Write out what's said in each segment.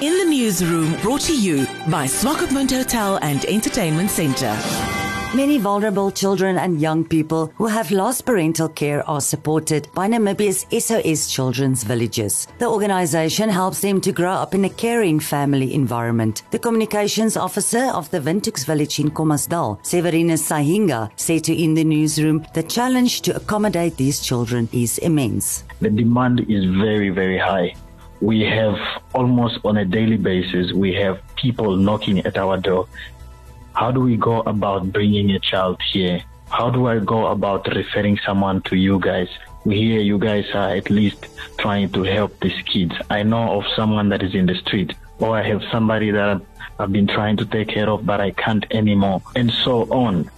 In the newsroom, brought to you by Swakopmund Hotel and Entertainment Centre. Many vulnerable children and young people who have lost parental care are supported by Namibia's SOS Children's Villages. The organization helps them to grow up in a caring family environment. The communications officer of the Windhoeks village in Khomasdal, Severinus Sainga, said to In the Newsroom, the challenge to accommodate these children is immense. The demand is very, very high. We have almost on a daily basis, we have people knocking at our door how do we go about bringing a child here? How do I go about referring someone to you guys? We hear you guys are at least trying to help these kids. I know of someone that is in the street, or I have somebody that I've been trying to take care of, but I can't anymore, and so on.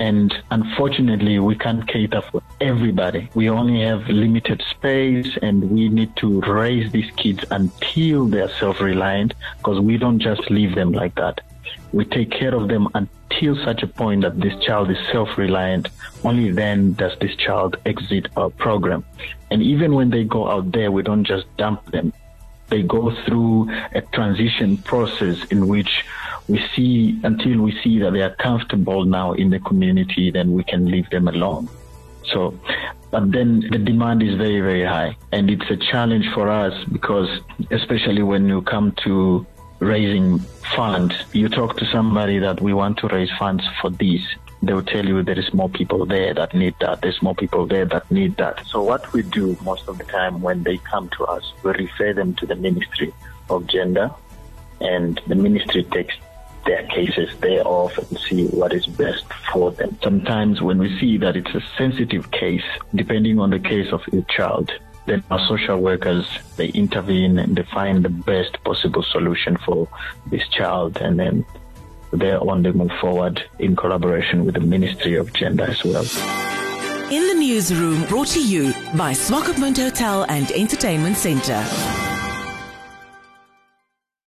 And unfortunately, we can't cater for everybody. We only have limited space and we need to raise these kids until they're self-reliant because we don't just leave them like that. We take care of them until such a point that this child is self-reliant. Only then does this child exit our program. And even when they go out there, we don't just dump them. They go through a transition process in which we see until we see that they are comfortable now in the community, then we can leave them alone. So, but then the demand is very, very high. And it's a challenge for us because, especially when you come to raising funds, you talk to somebody that we want to raise funds for this. They will tell you there is more people there that need that. There's more people there that need that. So what we do most of the time when they come to us, we refer them to the Ministry of Gender and the ministry takes their cases thereof and see what is best for them. Sometimes when we see that it's a sensitive case, depending on the case of each child, then our social workers they intervene and they find the best possible solution for this child and then thereon they move forward in collaboration with the Ministry of Gender as well. In the newsroom, brought to you by Swakopmund Hotel and Entertainment Centre.